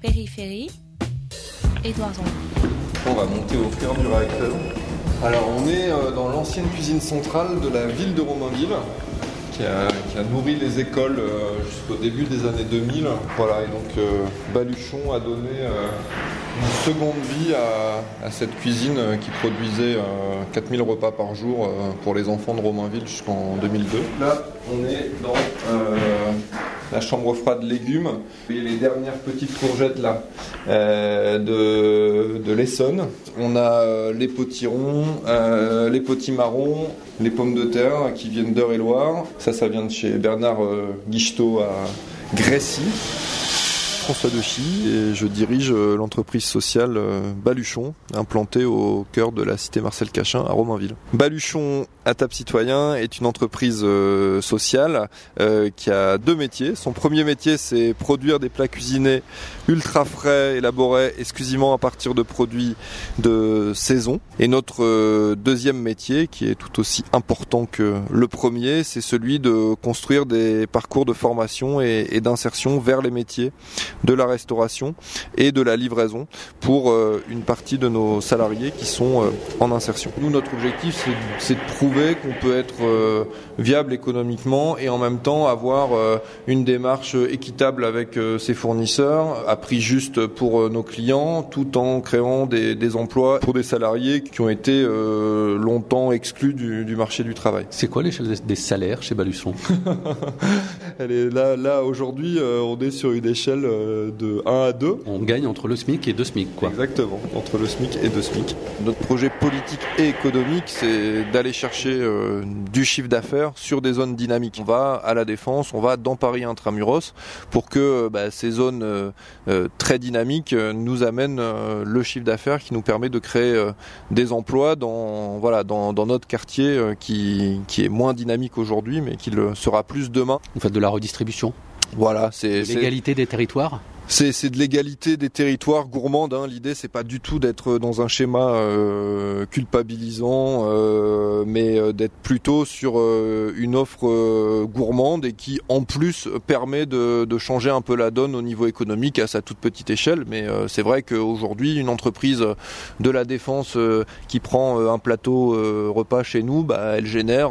Périphérie, Édouard. On va monter au cœur du réacteur. Alors on est euh, dans l'ancienne cuisine centrale de la ville de Romainville. Qui a, qui a nourri les écoles euh, jusqu'au début des années 2000. Voilà, et donc euh, Baluchon a donné euh, une seconde vie à, à cette cuisine qui produisait euh, 4000 repas par jour pour les enfants de Romainville jusqu'en 2002. Là, on est dans la chambre froide légumes. Et les dernières petites courgettes là euh, de, l'Essonne. On a euh, les potirons, euh, les potimarrons, les pommes de terre qui viennent d'Eure-et-Loire. Ça, ça vient de chez Bernard Guichetot à Grécy. François Dechy et je dirige euh, l'entreprise sociale euh, Baluchon, implantée au cœur de la cité Marcel Cachin à Romainville. Baluchon à Table Citoyen est une entreprise euh, sociale qui a deux métiers. Son premier métier, c'est produire des plats cuisinés ultra frais, élaborés exclusivement à partir de produits de saison. Et notre deuxième métier, qui est tout aussi important que le premier, c'est celui de construire des parcours de formation et d'insertion vers les métiers de la restauration et de la livraison pour euh, une partie de nos salariés qui sont euh, en insertion. Nous, notre objectif, c'est- de prouver qu'on peut être euh, viable économiquement et en même temps avoir euh, une démarche équitable avec euh, ses fournisseurs, à prix juste pour euh, nos clients, tout en créant des, des emplois pour des salariés qui ont été euh, longtemps exclus du, du marché du travail. C'est quoi l'échelle des- salaires chez Baluchon Elle est là, là aujourd'hui, euh, on est sur une échelle euh, de 1 à 2. On gagne entre le SMIC et 2 SMIC, quoi. Exactement, entre le SMIC et 2 SMIC. Notre projet politique et économique, c'est d'aller chercher euh, du chiffre d'affaires sur des zones dynamiques. On va à la Défense, on va dans Paris intramuros pour que bah, ces zones euh, euh, très dynamiques nous amènent euh, le chiffre d'affaires qui nous permet de créer euh, des emplois dans, voilà, dans, dans notre quartier euh, qui, qui est moins dynamique aujourd'hui mais qui le sera plus demain. Vous faites de la redistribution Voilà, c'est c'est- L'égalité des territoires c'est de l'égalité des territoires gourmandes. Hein. L'idée, c'est pas du tout d'être dans un schéma euh, culpabilisant, euh, mais euh, d'être plutôt sur une offre gourmande et qui, en plus, permet de, changer un peu la donne au niveau économique à sa toute petite échelle. Mais c'est vrai qu'aujourd'hui, une entreprise de la défense qui prend un plateau repas chez nous, bah, elle génère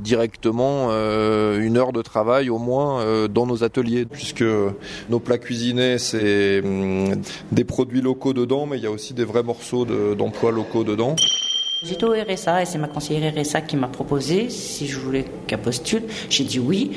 directement une heure de travail au moins dans nos ateliers, puisque nos plats cuisinés, c'est hum, des produits locaux dedans, mais il y a aussi des vrais morceaux de- d'emplois locaux dedans. J'étais au RSA et c'est ma conseillère RSA qui m'a proposé si je voulais qu'elle postule. J'ai dit oui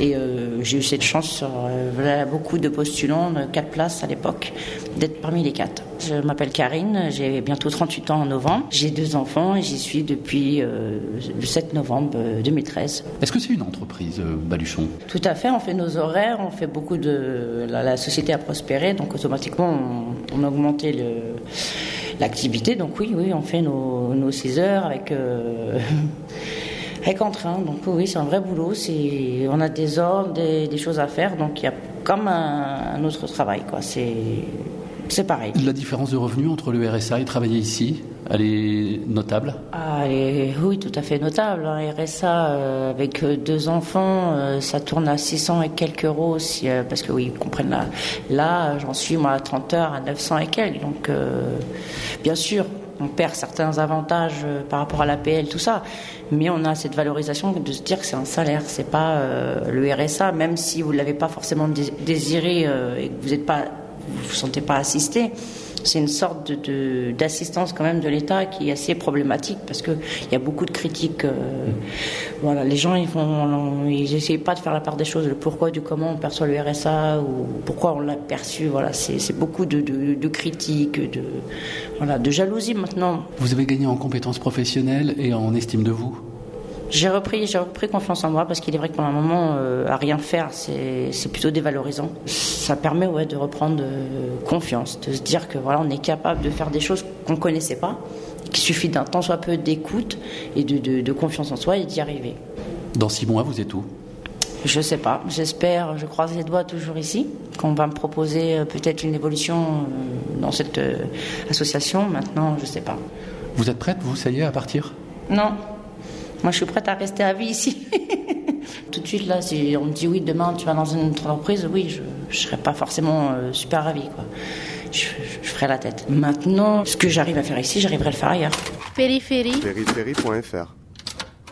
et euh, j'ai eu cette chance sur euh, voilà, beaucoup de postulants, quatre places à l'époque, d'être parmi les quatre. Je m'appelle Karine, j'ai bientôt 38 ans en novembre. J'ai deux enfants et j'y suis depuis euh, le 7 novembre euh, 2013. Est-ce que c'est une entreprise, Baluchon? Tout à fait, on fait nos horaires, on fait beaucoup de... La, la société a prospéré, donc automatiquement on, on a augmenté le- l'activité. Donc oui, oui, on fait nos, nos 6 heures avec... euh, Avec entrain, donc oui, c'est un vrai boulot. C'est, on a des ordres, des, des choses à faire, donc il y a comme un, autre travail. C'est, c'est pareil. La différence de revenus entre le RSA et travailler ici, elle est notable? Ah, oui, tout à fait notable. hein. RSA, euh, avec euh, deux enfants, euh, ça tourne à 600 et quelques euros, si, parce que oui, ils comprennent là. J'en suis moi à 30 heures à 900 et quelques. Donc, bien sûr, on perd certains avantages par rapport à l'APL, tout ça. Mais on a cette valorisation de se dire que c'est un salaire, c'est pas le RSA, même si vous l'avez pas forcément dé- désiré et que vous n'êtes vous vous sentez pas assisté. C'est une sorte de- de- d'assistance quand même de l'État qui est assez problématique parce que il y a beaucoup de critiques. euh, voilà, les gens ils font, ils essayent pas de faire la part des choses, le pourquoi du comment on perçoit le RSA ou pourquoi on l'a perçu. Voilà, c'est c'est beaucoup de, de- de critiques, de voilà, de jalousie maintenant. Vous avez gagné en compétences professionnelles et en estime de vous? J'ai repris, j'ai repris confiance en moi parce qu'il est vrai que pendant un moment, euh, à rien faire, c'est c'est plutôt dévalorisant. Ça permet ouais, de reprendre euh, confiance, de se dire que voilà, on est capable de faire des choses qu'on connaissait pas, qu'il suffit d'un tant soit peu d'écoute et de, de- de confiance en soi et d'y arriver. Dans six mois, vous êtes où? Je sais pas, j'espère, je croise les doigts toujours ici, qu'on va me proposer euh, peut-être une évolution dans cette association. Maintenant, je sais pas. Vous êtes prête, vous, ça y est, à partir? Non. Moi, je suis prête à rester à vie ici. Tout de suite, là, si on me dit oui, demain, tu vas dans une entreprise, oui, je, je serais pas forcément super ravie. Quoi. Je, je, ferais la tête. Maintenant, ce que j'arrive à faire ici, j'arriverai à le faire ailleurs. Périphérie. Périphérie.fr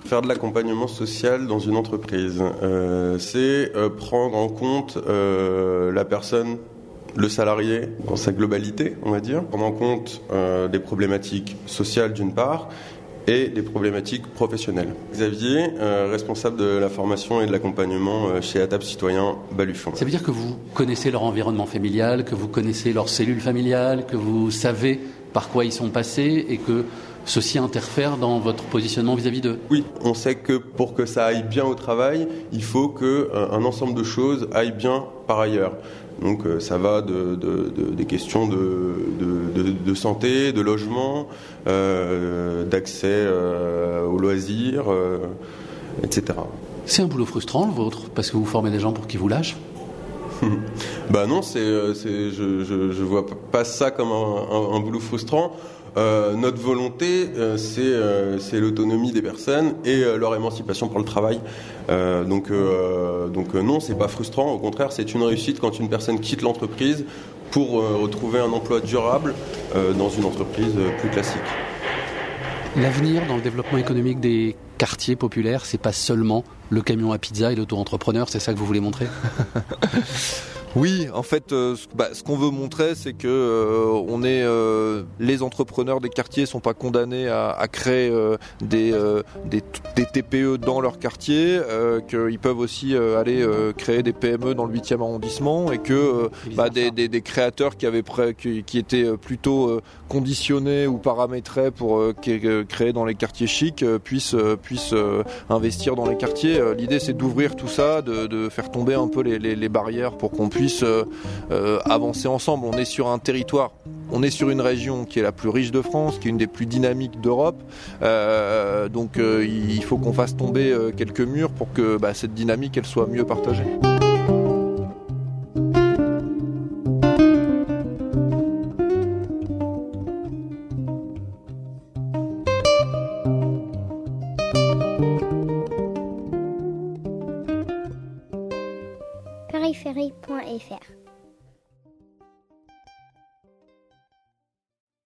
Faire de l'accompagnement social dans une entreprise, euh, c'est euh, prendre en compte euh, la personne, le salarié dans sa globalité, on va dire, prendre en compte des problématiques sociales d'une part et des problématiques professionnelles. Xavier, responsable de la formation et de l'accompagnement chez ATAP Citoyen Baluchon. Ça veut dire que vous connaissez leur environnement familial, que vous connaissez leur cellule familiale, que vous savez par quoi ils sont passés et que ceci interfère dans votre positionnement vis-à-vis d'eux Oui, on sait que pour que ça aille bien au travail, il faut qu'un euh, ensemble de choses aille bien par ailleurs. Donc euh, ça va de, des questions de, santé, de logement, euh, d'accès aux loisirs, etc. C'est un boulot frustrant le vôtre, parce que vous formez des gens pour qu'ils vous lâchent? Bah non, c'est, je, je, vois pas ça comme un boulot frustrant. Euh, notre volonté, euh, euh, c'est l'autonomie des personnes et leur émancipation pour le travail. donc, donc non, c'est pas frustrant. Au contraire, c'est une réussite quand une personne quitte l'entreprise pour retrouver un emploi durable dans une entreprise plus classique. L'avenir dans le développement économique des quartiers populaires, c'est pas seulement le camion à pizza et l'auto-entrepreneur, c'est ça que vous voulez montrer? Oui, en fait, euh, bah, ce qu'on veut montrer, c'est que euh, on est euh, les entrepreneurs des quartiers sont pas condamnés à, créer des, des, TPE dans leur quartier, qu'ils peuvent aussi aller créer des PME dans le 8e arrondissement et que bah, des, des, créateurs qui avaient qui, qui, étaient plutôt conditionnés ou paramétrés pour créer dans les quartiers chics puissent puissent investir dans les quartiers. L'idée, c'est d'ouvrir tout ça, de, de, faire tomber un peu les, les, les barrières pour qu'on puisse euh, euh, avancer ensemble. On est sur un territoire, on est sur une région qui est la plus riche de France, qui est une des plus dynamiques d'Europe. Euh, donc il faut qu'on fasse tomber quelques murs pour que bah, cette dynamique soit mieux partagée. www.francebleu.fr.